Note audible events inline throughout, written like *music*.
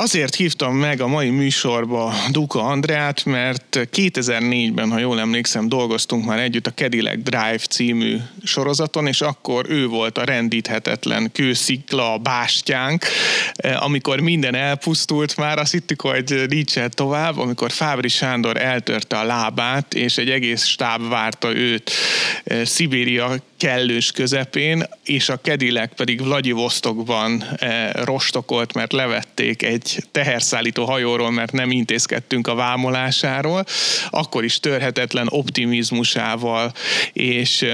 azért hívtam meg a mai műsorba Duka Andrát, mert 2004-ben, ha jól emlékszem, dolgoztunk már együtt a Cadillac Drive című sorozaton, és akkor ő volt a rendíthetetlen kőszikla bástyánk, amikor minden elpusztult már, azt hittük, hogy nincs tovább, amikor Fábri Sándor eltörte a lábát, és egy egész stáb várta őt Szibéria kellős közepén, és a Cadillac pedig Vladivostokban eh, rostokolt, mert levették egy teherszállító hajóról, mert nem intézkedtünk a vámolásáról, akkor is törhetetlen optimizmusával és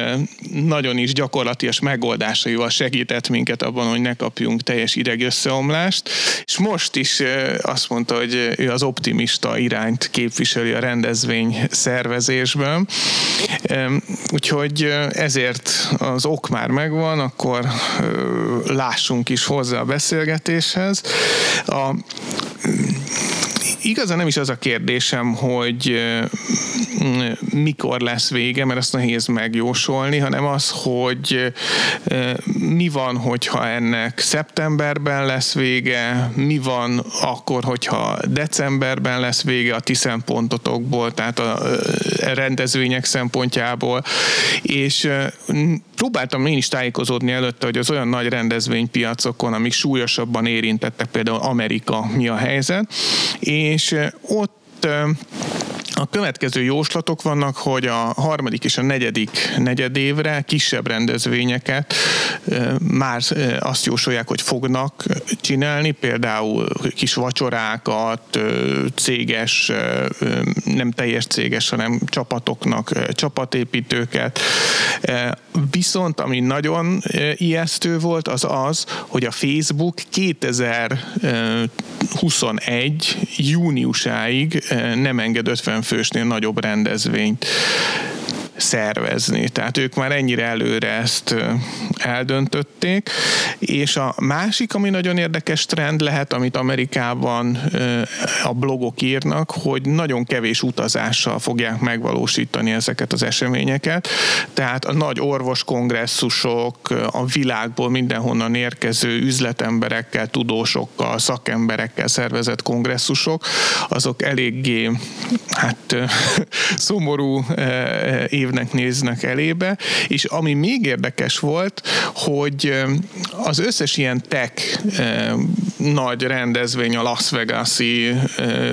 nagyon is gyakorlatias megoldásaival segített minket abban, hogy ne kapjunk teljes idegösszeomlást, és most is azt mondta, hogy ő az optimista irányt képviseli a rendezvény szervezésben. Úgyhogy ezért az ok már megvan, akkor lássunk is hozzá a beszélgetéshez. A, e, igazán nem is az a kérdésem, hogy mikor lesz vége, mert azt nehéz megjósolni, hanem az, hogy mi van, hogyha ennek szeptemberben lesz vége, mi van akkor, hogyha decemberben lesz vége a ti szempontotokból, tehát a rendezvények szempontjából, és próbáltam én is tájékozódni előtte, hogy az olyan nagy rendezvénypiacokon, amik súlyosabban érintettek, például Amerika mi a helyzet, és ott a következő jóslatok vannak, hogy a harmadik és a negyedik negyedévre kisebb rendezvényeket már azt jósolják, hogy fognak csinálni, például kis vacsorákat, céges, nem teljes céges, hanem csapatoknak csapatépítőket. Viszont ami nagyon ijesztő volt, az az, hogy a Facebook 2021 júniusáig nem enged 50 fősnél nagyobb rendezvényt szervezni. Tehát ők már ennyire előre ezt eldöntötték. És a másik, ami nagyon érdekes trend lehet, amit Amerikában a blogok írnak, hogy nagyon kevés utazással fogják megvalósítani ezeket az eseményeket. Tehát a nagy orvoskongresszusok, a világból mindenhonnan érkező üzletemberekkel, tudósokkal, szakemberekkel szervezett kongresszusok, azok eléggé hát *laughs* szomorú év évnek néznek elébe, és ami még érdekes volt, hogy az összes ilyen tech nagy rendezvény, a Las Vegas-i,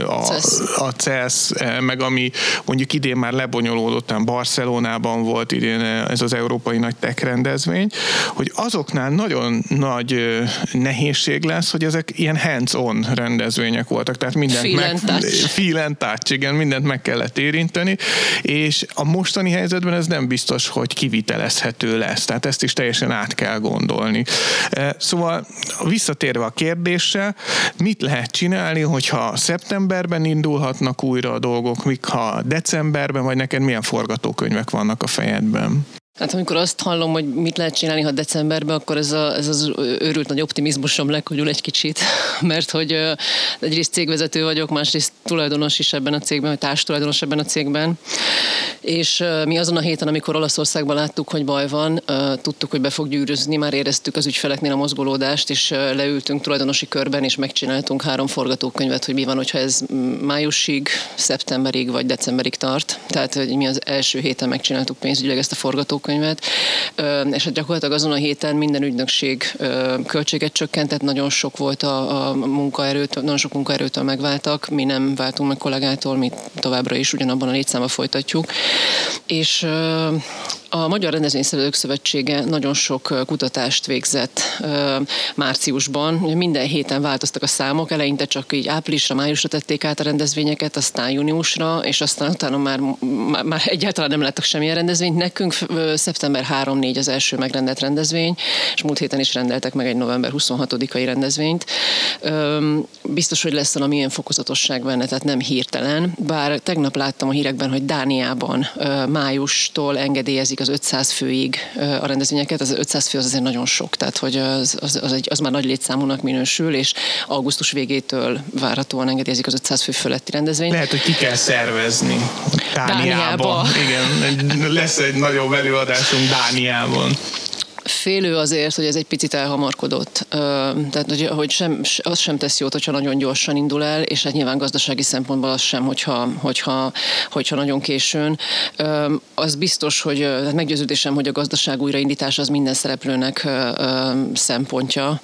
a, a CES, meg ami mondjuk idén már lebonyolódott, Barcelonában volt idén ez az európai nagy tech rendezvény, hogy azoknál nagyon nagy nehézség lesz, hogy ezek ilyen hands-on rendezvények voltak, tehát mindent feel meg... Touch. Feel touch, igen, mindent meg kellett érinteni, és a mostani helyzetben ez nem biztos, hogy kivitelezhető lesz, tehát ezt is teljesen át kell gondolni. E, szóval visszatérve a kérdésre, mit lehet csinálni, hogyha szeptemberben indulhatnak újra a dolgok, míg ha decemberben, vagy neked milyen forgatókönyvek vannak a fejedben? Hát amikor azt hallom, hogy mit lehet csinálni, ha decemberben, akkor ez, a, ez az őrült nagy optimizmusom lekonyul egy kicsit, *laughs* mert hogy egyrészt cégvezető vagyok, másrészt tulajdonos is ebben a cégben, vagy társtulajdonos ebben a cégben, és mi azon a héten, amikor Olaszországban láttuk, hogy baj van, tudtuk, hogy be fog gyűrűzni, már éreztük az ügyfeleknél a mozgolódást, és leültünk tulajdonosi körben, és megcsináltunk három forgatókönyvet, hogy mi van, hogyha ez májusig, szeptemberig vagy decemberig tart. Tehát hogy mi az első héten megcsináltuk pénzügyileg ezt a forgatókönyvet, forgatókönyvet, és hát gyakorlatilag azon a héten minden ügynökség költséget csökkentett, nagyon sok volt a, a munkaerőt, nagyon sok munkaerőtől megváltak, mi nem váltunk meg kollégától, mi továbbra is ugyanabban a létszámban folytatjuk, és a Magyar Rendezvényszervezők Szövetsége nagyon sok kutatást végzett márciusban. Minden héten változtak a számok, eleinte csak így áprilisra, májusra tették át a rendezvényeket, aztán júniusra, és aztán utána már, már, már egyáltalán nem láttak semmilyen rendezvényt. Nekünk szeptember 3-4 az első megrendelt rendezvény, és múlt héten is rendeltek meg egy november 26-ai rendezvényt. Biztos, hogy lesz valamilyen fokozatosság benne, tehát nem hirtelen, bár tegnap láttam a hírekben, hogy Dániában májustól engedélyezik az 500 főig a rendezvényeket, az 500 fő az azért nagyon sok, tehát hogy az, az, az, egy, az már nagy létszámúnak minősül, és augusztus végétől várhatóan engedélyezik az 500 fő fölötti rendezvényt. Lehet, hogy ki kell szervezni. Dániában. Dániába. Igen, lesz egy nagyobb előadásunk Dániában. Félő azért, hogy ez egy picit elhamarkodott. Tehát, hogy, hogy sem, az sem tesz jót, hogyha nagyon gyorsan indul el, és hát nyilván gazdasági szempontból az sem, hogyha, hogyha, hogyha nagyon későn. Az biztos, hogy hát meggyőződésem, hogy a gazdaság újraindítása az minden szereplőnek szempontja.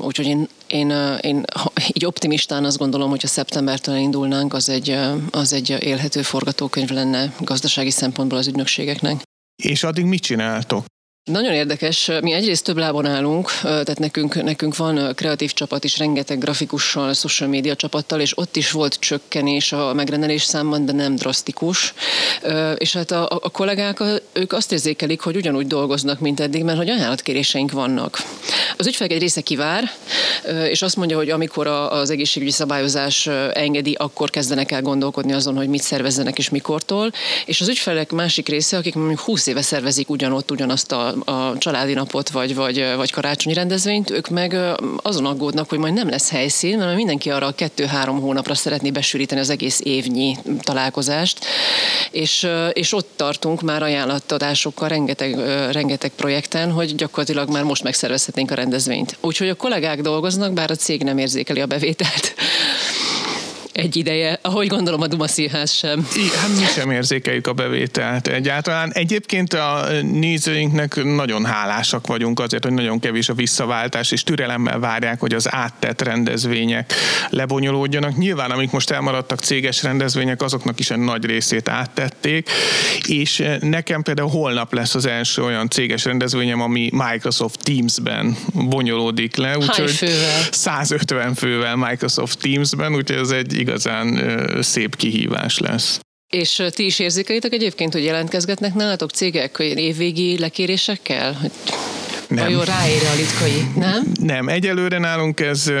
Úgyhogy én én, én így optimistán azt gondolom, hogy a szeptembertől indulnánk, az egy, az egy élhető forgatókönyv lenne gazdasági szempontból az ügynökségeknek. És addig mit csináltok? Nagyon érdekes. Mi egyrészt több lábon állunk, tehát nekünk, nekünk van kreatív csapat is, rengeteg grafikussal, social media csapattal, és ott is volt csökkenés a megrendelés számban, de nem drasztikus. És hát a, a kollégák, ők azt érzékelik, hogy ugyanúgy dolgoznak, mint eddig, mert hogy ajánlatkéréseink vannak. Az ügyfelek egy része kivár, és azt mondja, hogy amikor az egészségügyi szabályozás engedi, akkor kezdenek el gondolkodni azon, hogy mit szervezzenek és mikortól. És az ügyfelek másik része, akik mondjuk 20 éve szervezik ugyanott ugyanazt a a, családi napot, vagy, vagy, vagy karácsonyi rendezvényt, ők meg azon aggódnak, hogy majd nem lesz helyszín, mert mindenki arra a kettő-három hónapra szeretné besűríteni az egész évnyi találkozást, és, és ott tartunk már ajánlatadásokkal rengeteg, rengeteg projekten, hogy gyakorlatilag már most megszervezhetnénk a rendezvényt. Úgyhogy a kollégák dolgoznak, bár a cég nem érzékeli a bevételt egy ideje, ahogy gondolom a Duma Színház sem. I, hát mi sem érzékeljük a bevételt egyáltalán. Egyébként a nézőinknek nagyon hálásak vagyunk azért, hogy nagyon kevés a visszaváltás, és türelemmel várják, hogy az áttett rendezvények lebonyolódjanak. Nyilván, amik most elmaradtak céges rendezvények, azoknak is egy nagy részét áttették, és nekem például holnap lesz az első olyan céges rendezvényem, ami Microsoft Teams-ben bonyolódik le. Úgyhogy 150 fővel Microsoft Teams-ben, úgyhogy ez egy igazán szép kihívás lesz. És ti is érzékelitek egyébként, hogy jelentkezgetnek nálatok cégek évvégi lekérésekkel? Hogy nem. Vajon ráér a litkai, nem? Nem, egyelőre nálunk ez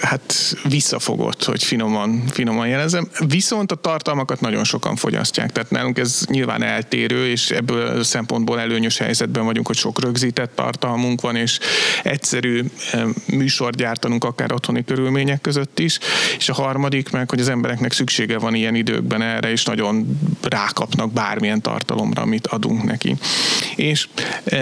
hát visszafogott, hogy finoman, finoman jelezem. Viszont a tartalmakat nagyon sokan fogyasztják, tehát nálunk ez nyilván eltérő, és ebből szempontból előnyös helyzetben vagyunk, hogy sok rögzített tartalmunk van, és egyszerű műsor gyártanunk akár otthoni körülmények között is, és a harmadik meg, hogy az embereknek szüksége van ilyen időkben erre, és nagyon rákapnak bármilyen tartalomra, amit adunk neki. És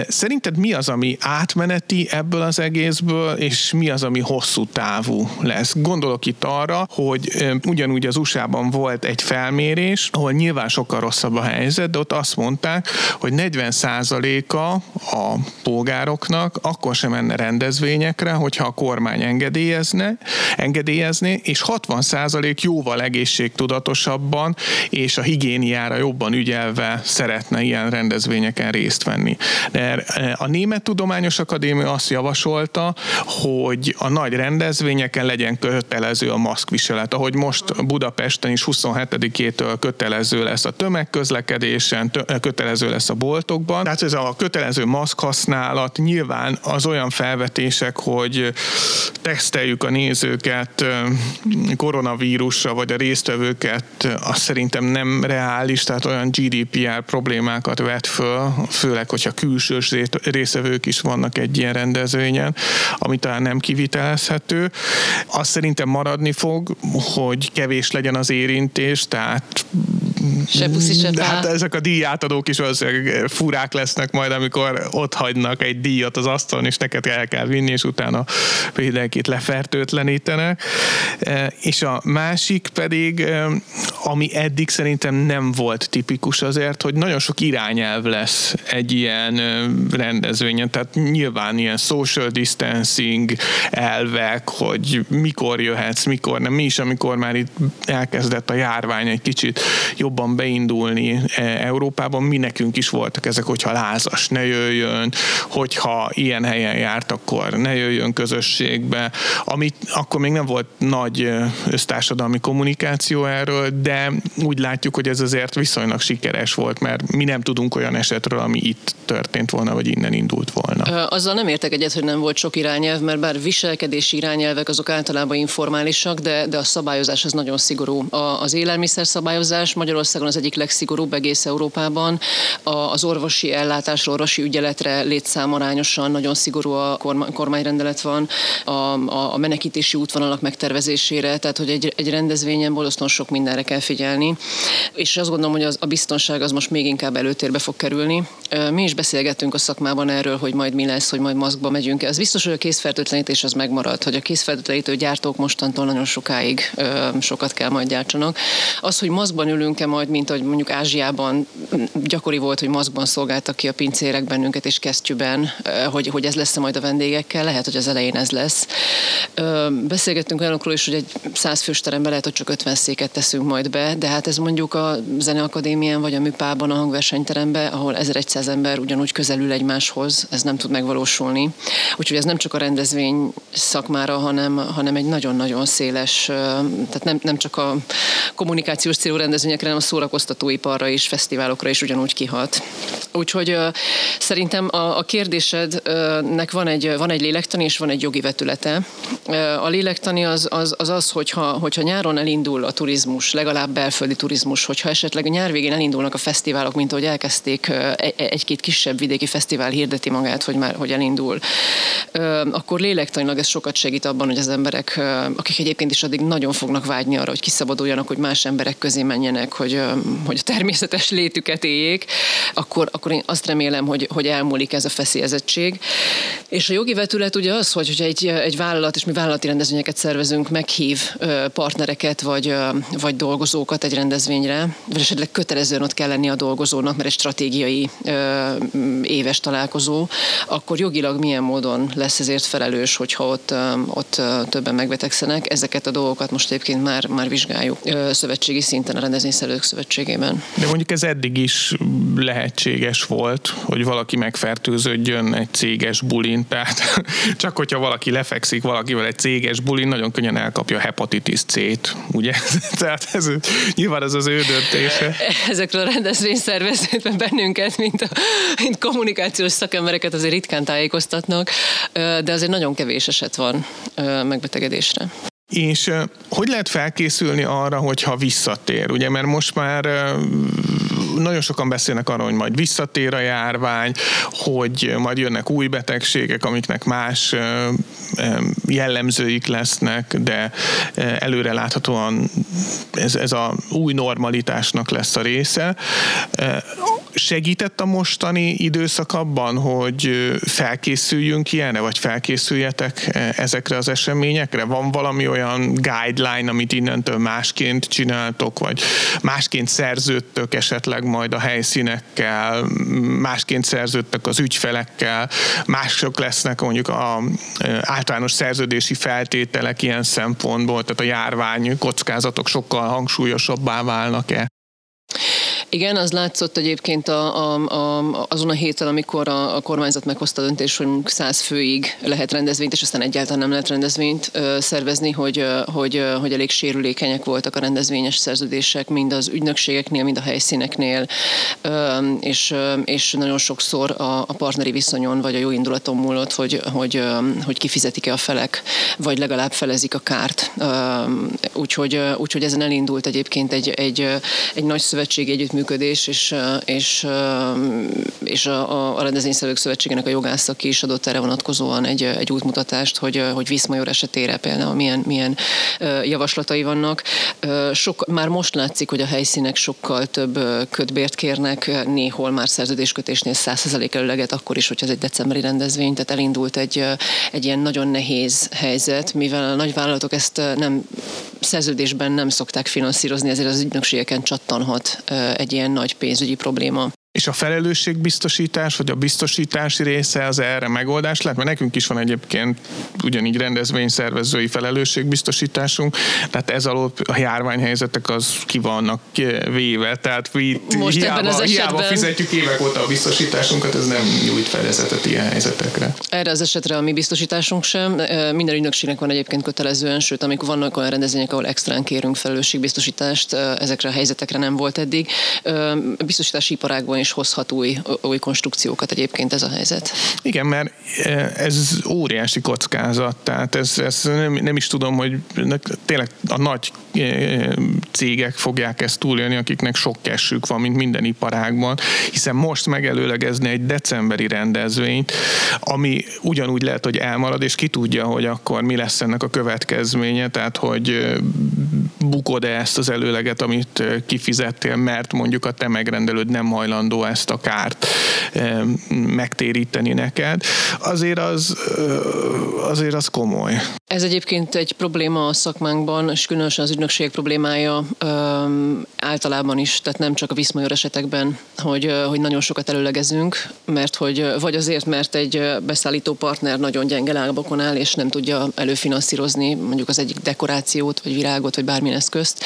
szerinted mi az, ami átmeneti ebből az egészből, és mi az, ami hosszú távú lesz. Gondolok itt arra, hogy ugyanúgy az USA-ban volt egy felmérés, ahol nyilván sokkal rosszabb a helyzet, de ott azt mondták, hogy 40%-a a polgároknak akkor sem menne rendezvényekre, hogyha a kormány engedélyezne, engedélyezné, és 60% jóval egészségtudatosabban és a higiéniára jobban ügyelve szeretne ilyen rendezvényeken részt venni. De a Német Tudományos Akadémia azt javasolta, hogy a nagy rendezvényeken legyen kötelező a maszkviselet, ahogy most Budapesten is 27-től kötelező lesz a tömegközlekedésen, kötelező lesz a boltokban. Tehát ez a kötelező maszk használat nyilván az olyan felvetések, hogy teszteljük a nézőket koronavírusra, vagy a résztvevőket, azt szerintem nem reális, tehát olyan GDPR problémákat vet föl, főleg, hogyha külsős részevők is vannak egy ilyen rendezvényen, ami talán nem kivitelezhető. Azt szerintem maradni fog, hogy kevés legyen az érintés, tehát se puszi, se De hát ezek a díjátadók is valószínűleg furák lesznek majd, amikor ott hagynak egy díjat az asztalon, és neked el kell vinni, és utána mindenkit lefertőtlenítenek. E, és a másik pedig, e, ami eddig szerintem nem volt tipikus azért, hogy nagyon sok irányelv lesz egy ilyen e, rendezvényen, tehát nyilván ilyen social distancing elvek, hogy mikor jöhetsz, mikor nem. Mi is, amikor már itt elkezdett a járvány egy kicsit jobban beindulni e, Európában, mi nekünk is voltak ezek, hogyha lázas, ne jöjjön, hogyha ilyen helyen járt, akkor ne jöjjön közösségbe, amit akkor még nem volt nagy e, össztársadalmi kommunikáció erről, de úgy látjuk, hogy ez azért viszonylag sikeres volt, mert mi nem tudunk olyan esetről, ami itt történt volna, vagy innen indult volna. Azzal nem értek egyet, hogy nem volt sok irányelv, mert bár viselkedési irányelvek azok általában informálisak, de, de a szabályozás az nagyon szigorú. A, az élelmiszer szabályozás Magyarországon az egyik legszigorúbb egész Európában. A, az orvosi ellátásra, orvosi ügyeletre létszámarányosan nagyon szigorú a kormányrendelet van, a, a, a menekítési útvonalak megtervezésére, tehát hogy egy, egy rendezvényen borzasztóan sok mindenre kell figyelni. És azt gondolom, hogy az, a biztonság az most még inkább előtérbe fog kerülni. Mi is beszélgettünk a szakmában erről, hogy majd mi lesz, hogy majd maszkba megyünk. Ez biztos, hogy a készfertőtlenítés az megmarad, hogy a készfertőtlenítő gyártók mostantól nagyon sokáig ö, sokat kell majd gyártsanak. Az, hogy maszkban ülünk-e majd, mint ahogy mondjuk Ázsiában gyakori volt, hogy maszkban szolgáltak ki a pincérek bennünket és kesztyűben, hogy, hogy ez lesz majd a vendégekkel, lehet, hogy az elején ez lesz. Beszélgettünk olyanokról is, hogy egy százfős teremben lehet, hogy csak 50 széket teszünk majd be, de hát ez mondjuk a Zeneakadémián vagy a Műpában, a hangversenyteremben, ahol 1100 ember ugyanúgy közelül egymáshoz, ez nem tud megvalósulni. Úgyhogy ez nem csak a rendezvény szakmára, hanem, hanem egy nagyon-nagyon széles, tehát nem, nem csak a kommunikációs célú rendezvényekre, hanem a szórakoztatóiparra is, fesztiválokra is ugyanúgy kihat. Úgyhogy szerintem a, a kérdésednek van egy, van egy lélektani és van egy jogi vetülete. A lélektani az az, az, az hogyha, hogyha nyáron elindul a turizmus, legalább belföldi turizmus, hogyha esetleg a nyár végén elindulnak a fesztiválok, mint ahogy elkezdték, egy-két kisebb vidéki fesztivál hirdeti magát, hogy már hogy elindul, akkor lélektanilag ez sokat segít abban, hogy az emberek, akik egyébként is addig nagyon fognak vágyni arra, hogy kiszabaduljanak, hogy más emberek közé menjenek, hogy, hogy a természetes létüket éljék, akkor, akkor én azt remélem, hogy, hogy elmúlik ez a feszélyezettség. És a jogi vetület ugye az, hogy, hogy egy, egy vállalat, és mi vállalati rendezvényeket szervezünk, meghív partnereket vagy, vagy dolgozókat egy rendezvényre, vagy esetleg kötelezően ott kell lenni a dolgozónak, mert egy stratégiai éves találkozó, akkor jogilag milyen módon lesz ezért felelős, hogyha ott, ott többen megbetegszenek. Ezeket a dolgokat most egyébként már, már vizsgáljuk szövetségi szinten a rendezvényszerzők szövetségében. De mondjuk ez eddig is lehetséges volt, hogy valaki megfertőződjön egy céges bulin, tehát *laughs* csak hogyha valaki lefekszik valakivel egy céges bulin, nagyon könnyen elkapja a hepatitis C-t, ugye? *laughs* tehát ez nyilván ez az ő döntése. Ezekről a rendezvényszervezőkben bennünket, mint, a, mint kommunikációs szakembereket azért ritkán tájékoztatnak, de azért nagyon kevés eset van megbetegedésre. És hogy lehet felkészülni arra, hogyha visszatér? Ugye, mert most már nagyon sokan beszélnek arról, hogy majd visszatér a járvány, hogy majd jönnek új betegségek, amiknek más jellemzőik lesznek, de előre láthatóan ez, ez a új normalitásnak lesz a része. Segített a mostani időszak abban, hogy felkészüljünk ilyenre, vagy felkészüljetek ezekre az eseményekre? Van valami olyan guideline, amit innentől másként csináltok, vagy másként szerződtök esetleg majd a helyszínekkel, másként szerződtek az ügyfelekkel, mások lesznek mondjuk a általános szerződési feltételek ilyen szempontból, tehát a járvány kockázatok sokkal hangsúlyosabbá válnak-e? Igen, az látszott egyébként a, a, a, azon a héten, amikor a, a kormányzat meghozta a döntés, hogy száz főig lehet rendezvényt, és aztán egyáltalán nem lehet rendezvényt ö, szervezni, hogy, hogy, hogy elég sérülékenyek voltak a rendezvényes szerződések, mind az ügynökségeknél, mind a helyszíneknél, ö, és, és nagyon sokszor a, a partneri viszonyon vagy a jó indulaton múlott, hogy, hogy, hogy kifizetik-e a felek, vagy legalább felezik a kárt. Úgyhogy, úgyhogy ezen elindult egyébként egy, egy, egy nagy szövetség együtt együttműködés, és, és, és a, a rendezvényszerzők szövetségének a jogászak is adott erre vonatkozóan egy, egy útmutatást, hogy, hogy Viszmajor esetére például milyen, milyen javaslatai vannak. Sok, már most látszik, hogy a helyszínek sokkal több kötbért kérnek, néhol már szerződéskötésnél 100% előleget, akkor is, hogy ez egy decemberi rendezvény, tehát elindult egy, egy ilyen nagyon nehéz helyzet, mivel a nagyvállalatok ezt nem szerződésben nem szokták finanszírozni, ezért az ügynökségeken csattanhat egy ilyen nagy pénzügyi probléma. És a felelősségbiztosítás, vagy a biztosítási része az erre megoldás lehet, mert nekünk is van egyébként ugyanígy rendezvényszervezői felelősségbiztosításunk, tehát ez alól a járványhelyzetek az ki vannak véve, tehát mi Most hiába, ebben az hiába fizetjük évek óta a biztosításunkat, ez nem nyújt fedezetet ilyen helyzetekre. Erre az esetre a mi biztosításunk sem. Minden ügynökségnek van egyébként kötelezően, sőt, amikor vannak olyan rendezvények, ahol extrán kérünk felelősségbiztosítást, ezekre a helyzetekre nem volt eddig. Biztosítási iparágban is is hozhat új, új konstrukciókat egyébként ez a helyzet. Igen, mert e, ez óriási kockázat, tehát ez, ez nem, nem is tudom, hogy tényleg a nagy e, cégek fogják ezt túlélni, akiknek sok kessük van, mint minden iparágban, hiszen most megelőlegezni egy decemberi rendezvényt, ami ugyanúgy lehet, hogy elmarad, és ki tudja, hogy akkor mi lesz ennek a következménye, tehát hogy bukod-e ezt az előleget, amit kifizettél, mert mondjuk a te megrendelőd nem hajlandó ezt a kárt megtéríteni neked, azért az, azért az komoly. Ez egyébként egy probléma a szakmánkban, és különösen az ügynökség problémája általában is, tehát nem csak a viszmajor esetekben, hogy, hogy nagyon sokat előlegezünk, mert hogy vagy azért, mert egy beszállító partner nagyon gyenge lábokon áll, és nem tudja előfinanszírozni mondjuk az egyik dekorációt, vagy virágot, vagy bármilyen eszközt,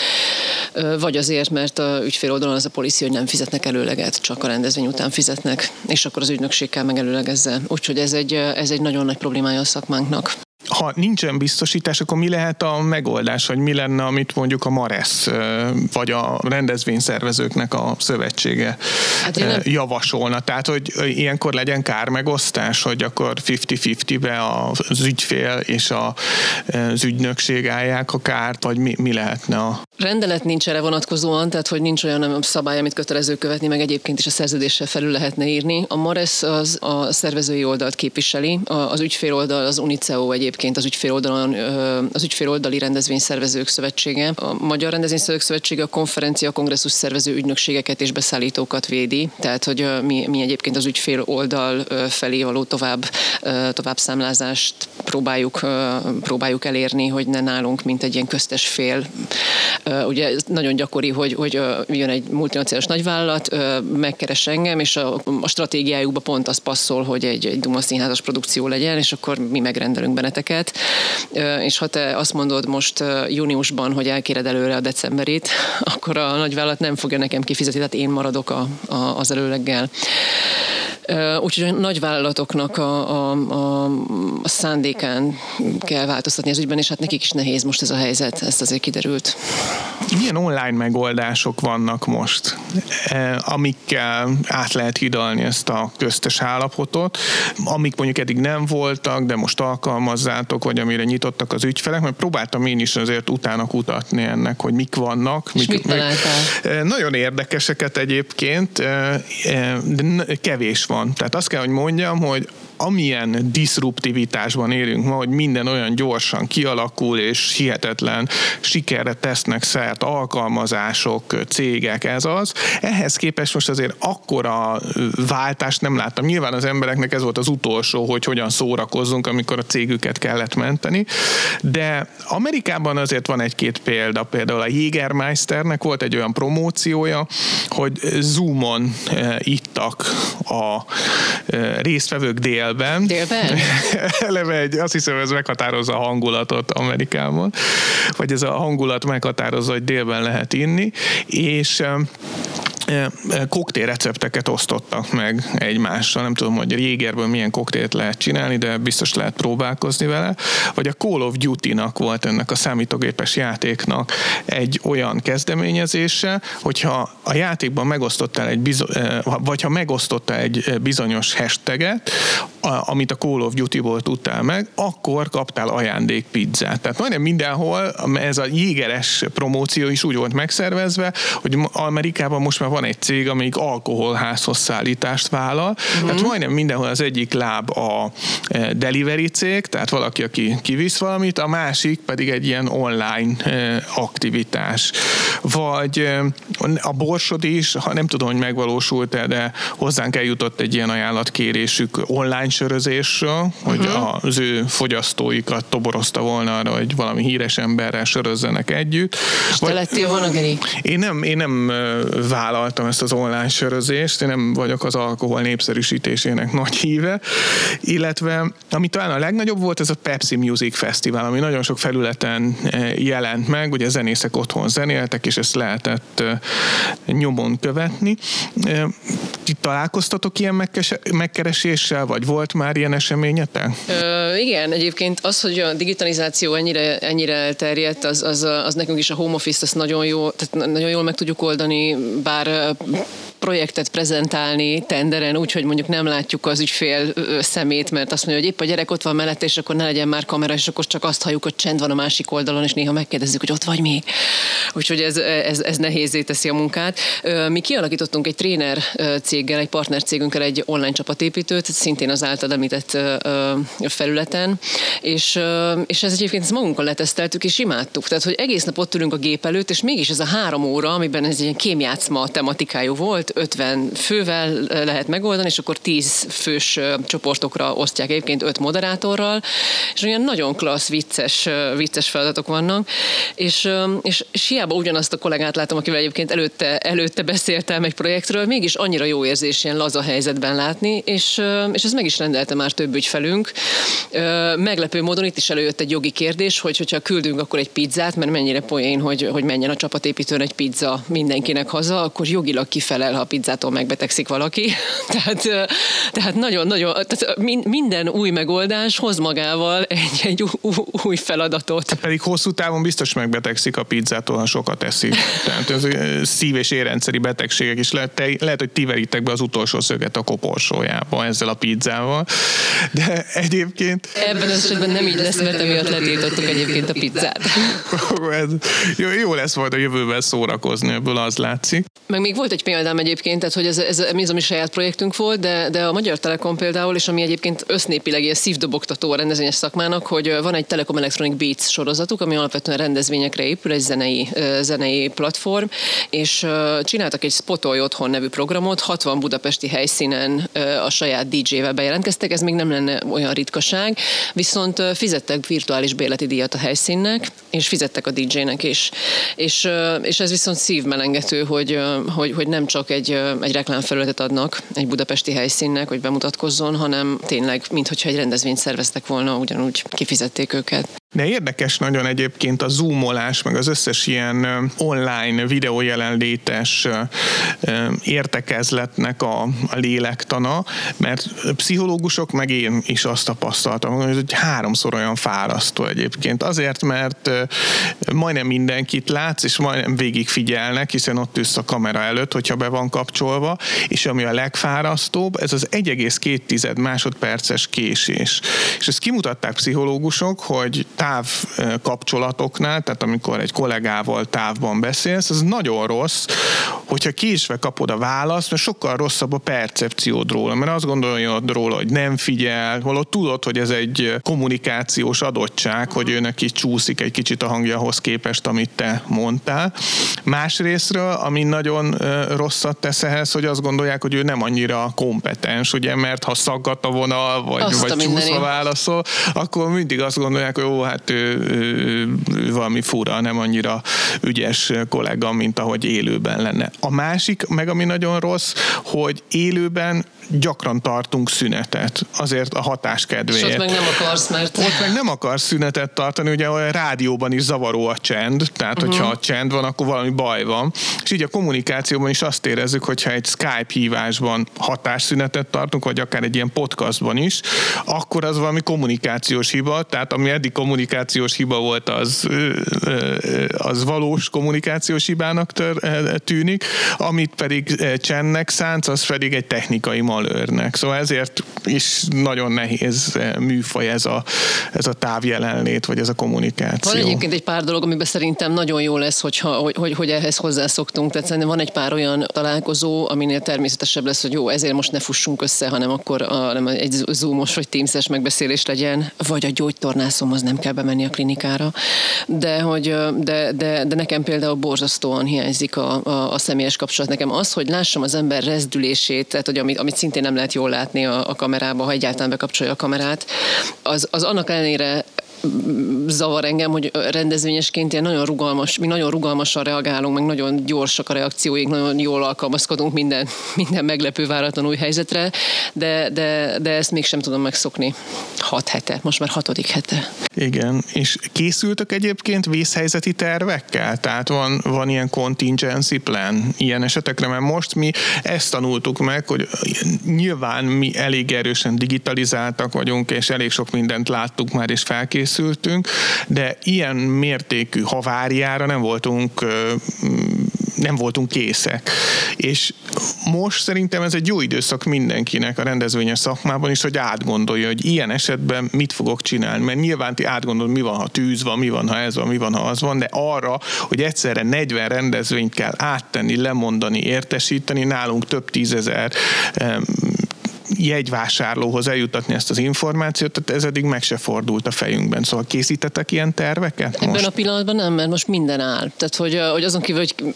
vagy azért, mert a ügyfél oldalon az a policia, hogy nem fizetnek előleget, csak a rendezvény után fizetnek, és akkor az ügynökség kell megelőlegezze. Úgyhogy ez egy, ez egy nagyon nagy problémája a szakmánknak ha nincsen biztosítás, akkor mi lehet a megoldás, vagy mi lenne, amit mondjuk a MARESZ vagy a rendezvényszervezőknek a szövetsége hát nem... javasolna? Tehát, hogy ilyenkor legyen kármegosztás, hogy akkor 50-50-be az ügyfél és az ügynökség állják a kárt, vagy mi, mi lehetne a... Rendelet nincs erre vonatkozóan, tehát hogy nincs olyan szabály, amit kötelező követni, meg egyébként is a szerződéssel felül lehetne írni. A MARESZ az a szervezői oldalt képviseli, az ügyfél oldal az UNICEO egyébként egyébként az ügyfél, oldalon, az ügyfél oldali rendezvényszervezők szövetsége. A Magyar Rendezvényszervezők Szövetsége a konferencia, kongresszus szervező ügynökségeket és beszállítókat védi, tehát hogy mi, mi egyébként az ügyfél oldal felé való tovább, tovább számlázást próbáljuk, próbáljuk elérni, hogy ne nálunk, mint egy ilyen köztes fél. Ugye ez nagyon gyakori, hogy, hogy jön egy multinacionális nagyvállalat, megkeres engem, és a, a stratégiájukba pont az passzol, hogy egy, egy Duma színházas produkció legyen, és akkor mi megrendelünk benneteket ezeket, és ha te azt mondod most júniusban, hogy elkéred előre a decemberit, *laughs* akkor a nagyvállalat nem fogja nekem kifizetni, tehát én maradok a, a, az előleggel. Úgyhogy a nagyvállalatoknak a, a, a, a szándékán kell változtatni az ügyben, és hát nekik is nehéz most ez a helyzet, ezt azért kiderült. Milyen online megoldások vannak most, amikkel át lehet hidalni ezt a köztes állapotot, amik mondjuk eddig nem voltak, de most alkalmazzátok, vagy amire nyitottak az ügyfelek, mert próbáltam én is azért utána kutatni ennek, hogy mik vannak. És mik, mit Nagyon érdekeseket egyébként, de kevés van. Tehát azt kell, hogy mondjam, hogy amilyen diszruptivitásban élünk ma, hogy minden olyan gyorsan kialakul, és hihetetlen sikerre tesznek szert alkalmazások, cégek, ez az. Ehhez képest most azért akkora váltást nem láttam. Nyilván az embereknek ez volt az utolsó, hogy hogyan szórakozzunk, amikor a cégüket kellett menteni, de Amerikában azért van egy-két példa, például a Jägermeisternek volt egy olyan promóciója, hogy Zoomon ittak a résztvevők dél délben. Délben? *laughs* Eleve egy, azt hiszem, ez meghatározza a hangulatot Amerikában, vagy ez a hangulat meghatározza, hogy délben lehet inni, és koktélrecepteket osztottak meg egymással. Nem tudom, hogy a Jégerből milyen koktélt lehet csinálni, de biztos lehet próbálkozni vele. Vagy a Call of Duty-nak volt ennek a számítógépes játéknak egy olyan kezdeményezése, hogyha a játékban megosztottál egy bizony, vagy ha megosztottál egy bizonyos hashtaget, amit a Call of Duty-ból tudtál meg, akkor kaptál ajándék pizzát. Tehát majdnem mindenhol ez a jégeres promóció is úgy volt megszervezve, hogy Amerikában most már van egy cég, amelyik alkoholházhoz szállítást vállal. Uh-huh. Tehát majdnem mindenhol az egyik láb a e, delivery cég, tehát valaki, aki kivisz valamit, a másik pedig egy ilyen online e, aktivitás. Vagy e, a borsod is, ha nem tudom, hogy megvalósult-e, de hozzánk eljutott egy ilyen ajánlatkérésük online sörözésről, hogy uh-huh. az ő fogyasztóikat toborozta volna arra, hogy valami híres emberrel sörözzenek együtt. És Vagy, te lettél volna, Geri? Én nem, én nem vállaltam ezt az online sörözést, én nem vagyok az alkohol népszerűsítésének nagy híve, illetve ami talán a legnagyobb volt, ez a Pepsi Music Festival, ami nagyon sok felületen jelent meg, ugye zenészek otthon zenéltek, és ezt lehetett nyomon követni. Ti találkoztatok ilyen megkereséssel, vagy volt már ilyen eseményetek? Ö, igen, egyébként az, hogy a digitalizáció ennyire, ennyire elterjedt, az, az, az nekünk is a home office ezt nagyon, jó, tehát nagyon jól meg tudjuk oldani, bár projektet prezentálni tenderen, úgyhogy mondjuk nem látjuk az ügyfél szemét, mert azt mondja, hogy épp a gyerek ott van mellett, és akkor ne legyen már kamera, és akkor csak azt halljuk, hogy csend van a másik oldalon, és néha megkérdezzük, hogy ott vagy még. Úgyhogy ez, ez, ez nehézé teszi a munkát. Mi kialakítottunk egy tréner céggel, egy partner cégünkkel egy online csapatépítőt, szintén az által említett felületen, és, és ez egyébként ezt magunkon leteszteltük, és imádtuk. Tehát, hogy egész nap ott ülünk a gép előtt, és mégis ez a három óra, amiben ez egy ilyen kémjátszma tematikájú volt, 50 fővel lehet megoldani, és akkor 10 fős csoportokra osztják egyébként 5 moderátorral, és olyan nagyon klassz, vicces, vicces feladatok vannak, és, és, és hiába ugyanazt a kollégát látom, akivel egyébként előtte, előtte beszéltem egy projektről, mégis annyira jó érzés ilyen laza helyzetben látni, és, és ez meg is rendelte már több ügyfelünk. Meglepő módon itt is előjött egy jogi kérdés, hogy hogyha küldünk akkor egy pizzát, mert mennyire poén, hogy, hogy menjen a csapatépítőn egy pizza mindenkinek haza, akkor jogilag kifelel, a pizzától megbetegszik valaki. *laughs* tehát, tehát nagyon-nagyon, tehát minden új megoldás hoz magával egy, egy új feladatot. Pedig hosszú távon biztos megbetegszik a pizzától, ha sokat eszik. Tehát ez szív- és érrendszeri betegségek is lehet, lehet, hogy ti veritek be az utolsó szöget a koporsójába ezzel a pizzával. De egyébként... Ebben az esetben nem így lesz, mert emiatt letiltottuk egyébként a pizzát. *laughs* jó, jó lesz majd a jövőben szórakozni, ebből az látszik. Meg még volt egy példám egyébként, tehát hogy ez, ez, ez a mi saját projektünk volt, de, de a Magyar Telekom például, és ami egyébként össznépileg ilyen szívdobogtató a rendezvényes szakmának, hogy van egy Telekom Electronic Beats sorozatuk, ami alapvetően rendezvényekre épül, egy zenei, zenei platform, és csináltak egy Spotolj Otthon nevű programot, 60 budapesti helyszínen a saját DJ-vel bejelentkeztek, ez még nem lenne olyan ritkaság, viszont fizettek virtuális béleti díjat a helyszínnek, és fizettek a DJ-nek is. És, és ez viszont szívmelengető, hogy, hogy, hogy nem csak egy, egy reklámfelületet adnak egy budapesti helyszínnek, hogy bemutatkozzon, hanem tényleg, mintha egy rendezvényt szerveztek volna, ugyanúgy kifizették őket. De érdekes nagyon egyébként a zoomolás, meg az összes ilyen online videójelenlétes értekezletnek a, a lélektana, mert pszichológusok, meg én is azt tapasztaltam, hogy háromszor olyan fárasztó egyébként. Azért, mert majdnem mindenkit látsz, és majdnem végig figyelnek, hiszen ott ülsz a kamera előtt, hogyha be van kapcsolva, és ami a legfárasztóbb, ez az 1,2 másodperces késés. És ezt kimutatták pszichológusok, hogy táv kapcsolatoknál, tehát amikor egy kollégával távban beszélsz, az nagyon rossz, hogyha késve kapod a választ, mert sokkal rosszabb a percepciód róla, mert azt gondolod róla, hogy nem figyel, holott tudod, hogy ez egy kommunikációs adottság, hogy őnek is csúszik egy kicsit a hangjahoz képest, amit te mondtál. Másrésztről, ami nagyon rosszat tesz ehhez, hogy azt gondolják, hogy ő nem annyira kompetens, ugye, mert ha szaggat a vonal, vagy, azt vagy csúszva válaszol, akkor mindig azt gondolják, hogy jó, hát ő, ő, ő valami fura, nem annyira ügyes kollega, mint ahogy élőben lenne. A másik, meg ami nagyon rossz, hogy élőben gyakran tartunk szünetet, azért a hatás kedvéért. És ott meg nem akarsz, mert... Ott meg nem akarsz szünetet tartani, ugye a rádióban is zavaró a csend, tehát uh-huh. hogyha a csend van, akkor valami baj van. És így a kommunikációban is azt érezzük, hogyha egy Skype hívásban hatásszünetet tartunk, vagy akár egy ilyen podcastban is, akkor az valami kommunikációs hiba, tehát ami eddig kommunikációs hiba volt, az, az valós kommunikációs hibának tűnik, amit pedig csendnek szánsz, az pedig egy technikai mal malőrnek. Szóval ezért is nagyon nehéz eh, műfaj ez a, ez a távjelenlét, vagy ez a kommunikáció. Van egyébként egy pár dolog, amiben szerintem nagyon jó lesz, hogyha, hogy, hogy, hogy ehhez hozzászoktunk. Tehát szerintem van egy pár olyan találkozó, aminél természetesebb lesz, hogy jó, ezért most ne fussunk össze, hanem akkor a, nem egy zoomos vagy teamses megbeszélés legyen, vagy a gyógytornászomhoz nem kell bemenni a klinikára. De, hogy, de, de, de nekem például borzasztóan hiányzik a, a, a személyes kapcsolat. Nekem az, hogy lássam az ember rezdülését, tehát hogy amit, amit szintén nem lehet jól látni a, a kamerába, ha egyáltalán bekapcsolja a kamerát, az, az annak ellenére zavar engem, hogy rendezvényesként ilyen nagyon rugalmas, mi nagyon rugalmasan reagálunk, meg nagyon gyorsak a reakcióink, nagyon jól alkalmazkodunk minden, *laughs* minden meglepő váratlan új helyzetre, de, de, de ezt mégsem tudom megszokni. Hat hete, most már hatodik hete. Igen, és készültök egyébként vészhelyzeti tervekkel? Tehát van, van ilyen contingency plan ilyen esetekre, mert most mi ezt tanultuk meg, hogy nyilván mi elég erősen digitalizáltak vagyunk, és elég sok mindent láttuk már, és felkészültünk, készültünk, de ilyen mértékű haváriára nem voltunk nem voltunk készek. És most szerintem ez egy jó időszak mindenkinek a rendezvényes szakmában is, hogy átgondolja, hogy ilyen esetben mit fogok csinálni. Mert nyilván ti átgondolod, mi van, ha tűz van, mi van, ha ez van, mi van, ha az van, de arra, hogy egyszerre 40 rendezvényt kell áttenni, lemondani, értesíteni, nálunk több tízezer jegyvásárlóhoz eljutatni ezt az információt, tehát ez eddig meg se fordult a fejünkben. Szóval készítettek ilyen terveket? Most? Ebben a pillanatban nem, mert most minden áll. Tehát, hogy, hogy azon kívül, hogy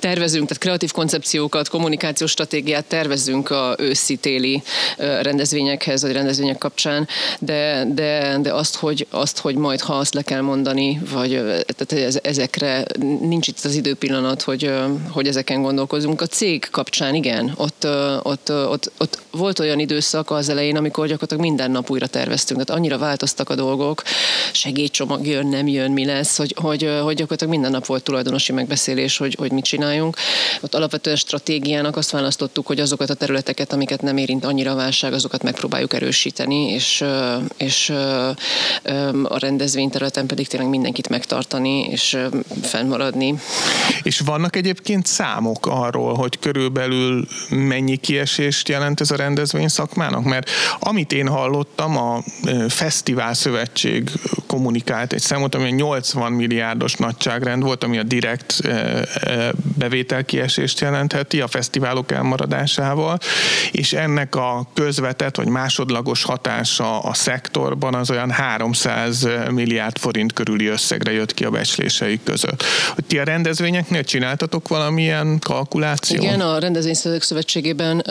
tervezünk, tehát kreatív koncepciókat, kommunikációs stratégiát tervezünk a őszi-téli rendezvényekhez, vagy rendezvények kapcsán, de, de, de azt, hogy, azt, hogy majd ha azt le kell mondani, vagy tehát ezekre nincs itt az időpillanat, hogy, hogy ezeken gondolkozunk. A cég kapcsán igen, ott, ott, ott, ott volt olyan időszak az elején, amikor gyakorlatilag minden nap újra terveztünk, tehát annyira változtak a dolgok, segédcsomag jön, nem jön, mi lesz, hogy, hogy, hogy gyakorlatilag minden nap volt tulajdonosi megbeszélés, hogy, hogy mit csináljunk. Ott alapvetően stratégiának azt választottuk, hogy azokat a területeket, amiket nem érint annyira a válság, azokat megpróbáljuk erősíteni, és, és a rendezvényterületen pedig tényleg mindenkit megtartani, és fennmaradni. És vannak egyébként számok arról, hogy körülbelül mennyi kiesést jelent ez a rendezvény szakmának? Mert amit én hallottam, a Fesztivál Szövetség kommunikált egy számot, ami a 80 milliárdos nagyságrend volt, ami a direkt bevételkiesést jelentheti a fesztiválok elmaradásával, és ennek a közvetett vagy másodlagos hatása a szektorban az olyan 300 milliárd forint körüli összegre jött ki a becsléseik között. Hogy ti a rendezvényeknél csináltatok valamilyen kalkulációt? Igen, a rendezvény szövetségében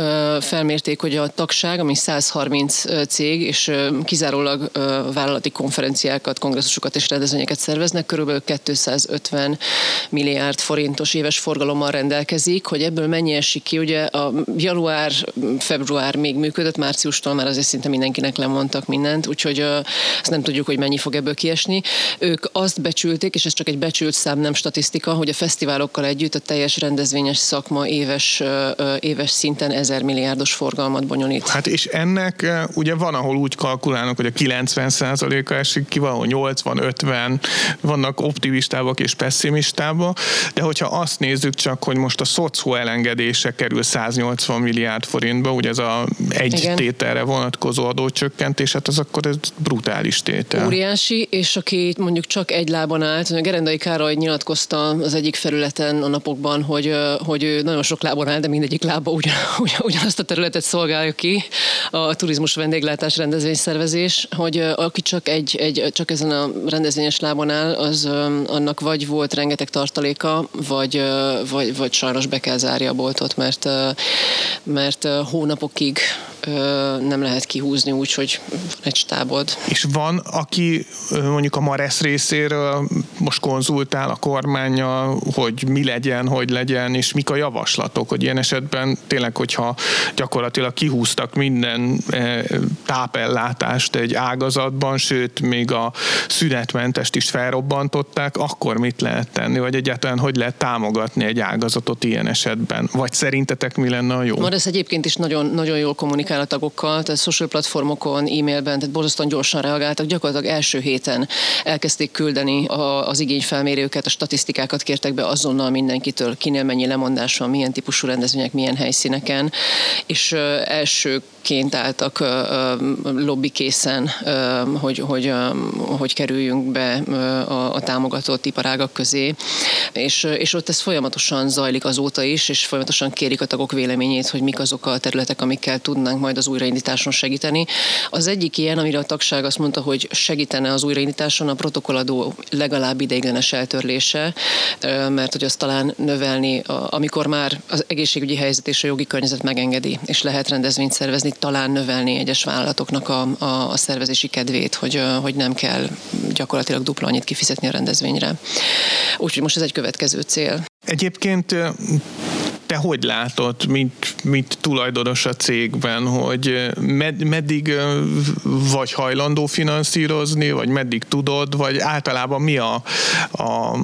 felmérték, hogy a tagság, ami 130 cég, és kizárólag vállalati konferenciákat, kongresszusokat és rendezvényeket szerveznek, körülbelül 250 milliárd forintos éves forgalommal rendelkezik, hogy ebből mennyi esik ki. Ugye a január, február még működött, márciustól már azért szinte mindenkinek lemondtak mindent, úgyhogy azt nem tudjuk, hogy mennyi fog ebből kiesni. Ők azt becsülték, és ez csak egy becsült szám, nem statisztika, hogy a fesztiválokkal együtt a teljes rendezvényes szakma éves, éves szinten 1000 milliárdos forgalmat bonyolít. Hát és ennek eh, ugye van, ahol úgy kalkulálnak, hogy a 90%-a esik ki, valahol 80-50, vannak optimistábbak és pessimistábbak, de hogyha azt nézzük csak, hogy most a szocó elengedése kerül 180 milliárd forintba, ugye ez a egy Igen. tételre vonatkozó adócsökkentés, hát az akkor ez brutális tétel. Óriási, és aki mondjuk csak egy lábon állt, a Gerendai Károly nyilatkozta az egyik felületen a napokban, hogy, hogy ő nagyon sok lábon áll, de mindegyik lába ugyan, *laughs* ugyanazt a területet szolgálja ki, a turizmus vendéglátás rendezvényszervezés, hogy aki csak, egy, egy, csak ezen a rendezvényes lábon áll, az annak vagy volt rengeteg tartaléka, vagy, vagy, vagy sajnos be kell zárja a boltot, mert, mert hónapokig nem lehet kihúzni úgy, hogy egy stábod. És van, aki mondjuk a Maresz részéről most konzultál a kormánya, hogy mi legyen, hogy legyen, és mik a javaslatok, hogy ilyen esetben tényleg, hogyha gyakorlatilag kihúztak minden tápellátást egy ágazatban, sőt, még a szünetmentest is felrobbantották, akkor mit lehet tenni, vagy egyáltalán hogy lehet támogatni egy ágazatot ilyen esetben? Vagy szerintetek mi lenne a jó? Maresz egyébként is nagyon, nagyon jól kommunikál a tagokkal, tehát social platformokon, e-mailben, tehát borzasztóan gyorsan reagáltak. Gyakorlatilag első héten elkezdték küldeni a, az igényfelmérőket, a statisztikákat kértek be azonnal mindenkitől, kinél mennyi lemondás van, milyen típusú rendezvények, milyen helyszíneken, és első ként álltak lobby készen, hogy, hogy, hogy kerüljünk be a, a támogatott iparágak közé. És, és ott ez folyamatosan zajlik azóta is, és folyamatosan kérik a tagok véleményét, hogy mik azok a területek, amikkel tudnánk majd az újraindításon segíteni. Az egyik ilyen, amire a tagság azt mondta, hogy segítene az újraindításon a protokolladó legalább ideiglenes eltörlése, mert hogy azt talán növelni, amikor már az egészségügyi helyzet és a jogi környezet megengedi, és lehet rendezvényt szervezni, talán növelni egyes vállalatoknak a, a, a szervezési kedvét, hogy, hogy nem kell gyakorlatilag dupla annyit kifizetni a rendezvényre. Úgyhogy most ez egy következő cél. Egyébként te hogy látod, mint, mint tulajdonos a cégben, hogy med, meddig vagy hajlandó finanszírozni, vagy meddig tudod, vagy általában mi a, a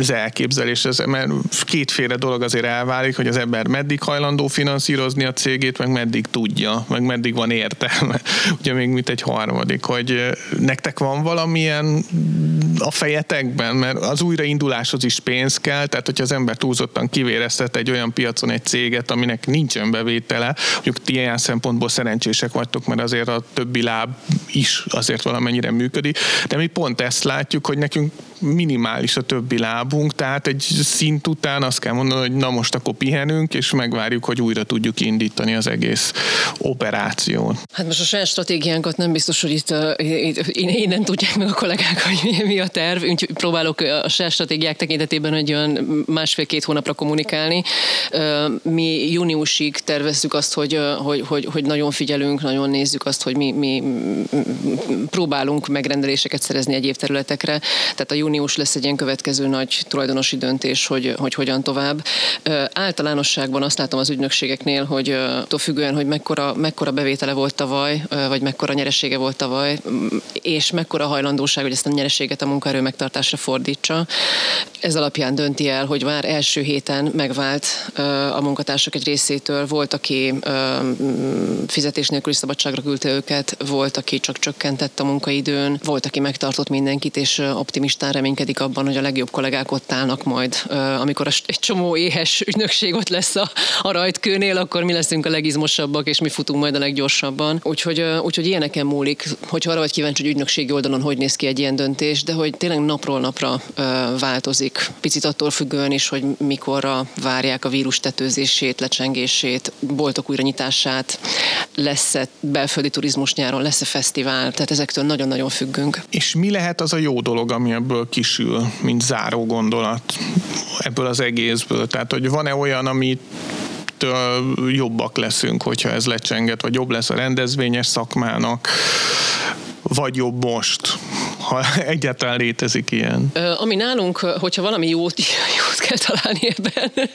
az elképzelés, ez, mert kétféle dolog azért elválik, hogy az ember meddig hajlandó finanszírozni a cégét, meg meddig tudja, meg meddig van értelme. *laughs* Ugye még mint egy harmadik, hogy nektek van valamilyen a fejetekben, mert az újrainduláshoz is pénz kell, tehát hogyha az ember túlzottan kivéreztet egy olyan piacon egy céget, aminek nincsen bevétele, mondjuk ti ilyen szempontból szerencsések vagytok, mert azért a többi láb is azért valamennyire működik, de mi pont ezt látjuk, hogy nekünk minimális a többi lábunk, tehát egy szint után azt kell mondani, hogy na most akkor pihenünk, és megvárjuk, hogy újra tudjuk indítani az egész operációt. Hát most a saját stratégiánkat nem biztos, hogy itt, itt innen tudják meg a kollégák, hogy mi a terv, úgyhogy próbálok a saját stratégiák tekintetében egy olyan másfél-két hónapra kommunikálni. Mi júniusig tervezzük azt, hogy, hogy, hogy, hogy nagyon figyelünk, nagyon nézzük azt, hogy mi, mi próbálunk megrendeléseket szerezni egyéb területekre. Tehát a június lesz egy ilyen következő nagy tulajdonosi döntés, hogy, hogy hogyan tovább. Általánosságban azt látom az ügynökségeknél, hogy attól függően, hogy mekkora, mekkora bevétele volt tavaly, vagy mekkora nyeresége volt tavaly, és mekkora hajlandóság, hogy ezt a nyereséget a munkaerő megtartásra fordítsa. Ez alapján dönti el, hogy már első héten megvált a munkatársak egy részétől. Volt, aki fizetés nélküli szabadságra küldte őket, volt, aki csak csökkentett a munkaidőn, volt, aki megtartott mindenkit, és optimistán reménykedik abban, hogy a legjobb kollégák ott állnak majd. Amikor egy csomó éhes ügynökség ott lesz a, a rajtkőnél, akkor mi leszünk a legizmosabbak, és mi futunk majd a leggyorsabban. Úgyhogy, úgyhogy ilyeneken múlik, hogy arra vagy kíváncsi, hogy ügynökségi oldalon hogy néz ki egy ilyen döntés, de hogy tényleg napról napra változik. Picit attól függően is, hogy mikorra várják a vírus tetőzését, lecsengését, boltok újranyitását, lesz-e belföldi turizmus nyáron, lesz-e fesztivál, tehát ezektől nagyon-nagyon függünk. És mi lehet az a jó dolog, ami ebből kisül, mint záró gondolat ebből az egészből? Tehát, hogy van-e olyan, amit jobbak leszünk, hogyha ez lecsenget, vagy jobb lesz a rendezvényes szakmának, vagy jobb most, ha *laughs* egyáltalán létezik ilyen? Ami nálunk, hogyha valami jót, *laughs* jót kell találni ebben,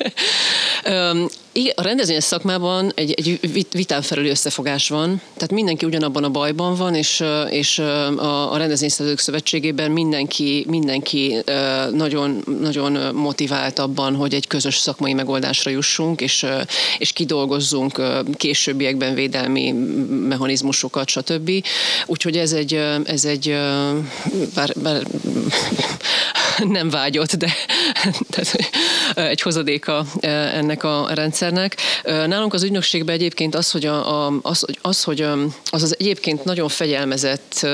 a rendezvényes szakmában egy, egy vitán felüli összefogás van, tehát mindenki ugyanabban a bajban van, és, és a, a rendezvényszerzők szövetségében mindenki, mindenki nagyon, nagyon motivált abban, hogy egy közös szakmai megoldásra jussunk, és, és kidolgozzunk későbbiekben védelmi mechanizmusokat, stb. Úgyhogy ez egy, ez egy bár, bár *laughs* nem vágyott, de tehát, egy hozadéka ennek a rendszernek. Nálunk az ügynökségben egyébként az, hogy, a, a, az, az, hogy az az egyébként nagyon fegyelmezett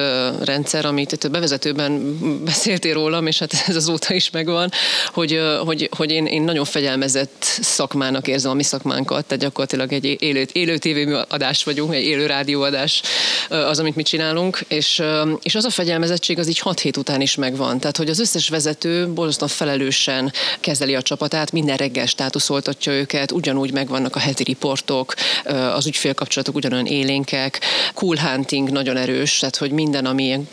rendszer, amit itt a bevezetőben beszéltél rólam, és hát ez azóta is megvan, hogy, hogy, hogy én, én nagyon fegyelmezett szakmának érzem a mi szakmánkat, tehát gyakorlatilag egy élő, élő tévéadás vagyunk, egy élő rádióadás az, amit mi csinálunk, és, és az a fegyelmezettség az így 6 hét után is megvan. Tehát, hogy az összes vezető borzasztóan felelősen kezeli a csapatát, minden reggel státuszoltatja őket, ugyanúgy megvannak a heti riportok, az ügyfélkapcsolatok ugyanolyan élénkek, cool hunting nagyon erős, tehát hogy minden, ami ilyen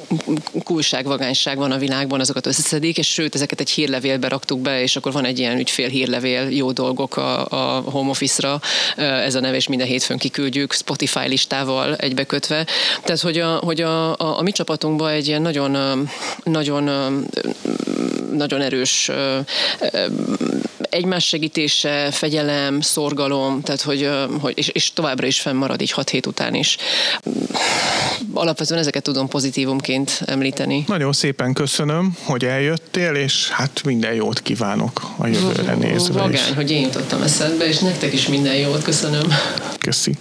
kulságvagányság van a világban, azokat összeszedik, és sőt, ezeket egy hírlevélbe raktuk be, és akkor van egy ilyen ügyfél hírlevél, jó dolgok a, a home office-ra, ez a neve, és minden hétfőn kiküldjük Spotify listával egybekötve. Tehát, hogy a, hogy a, a, a mi csapatunkban egy ilyen nagyon, nagyon nagyon erős egymás segítése, fegyelem, szorgalom, tehát hogy, hogy és, és továbbra is fennmarad így hat hét után is. Alapvetően ezeket tudom pozitívumként említeni. Nagyon szépen köszönöm, hogy eljöttél, és hát minden jót kívánok a jövőre nézve Vagány, is. hogy én jutottam eszedbe, és nektek is minden jót köszönöm. Köszi.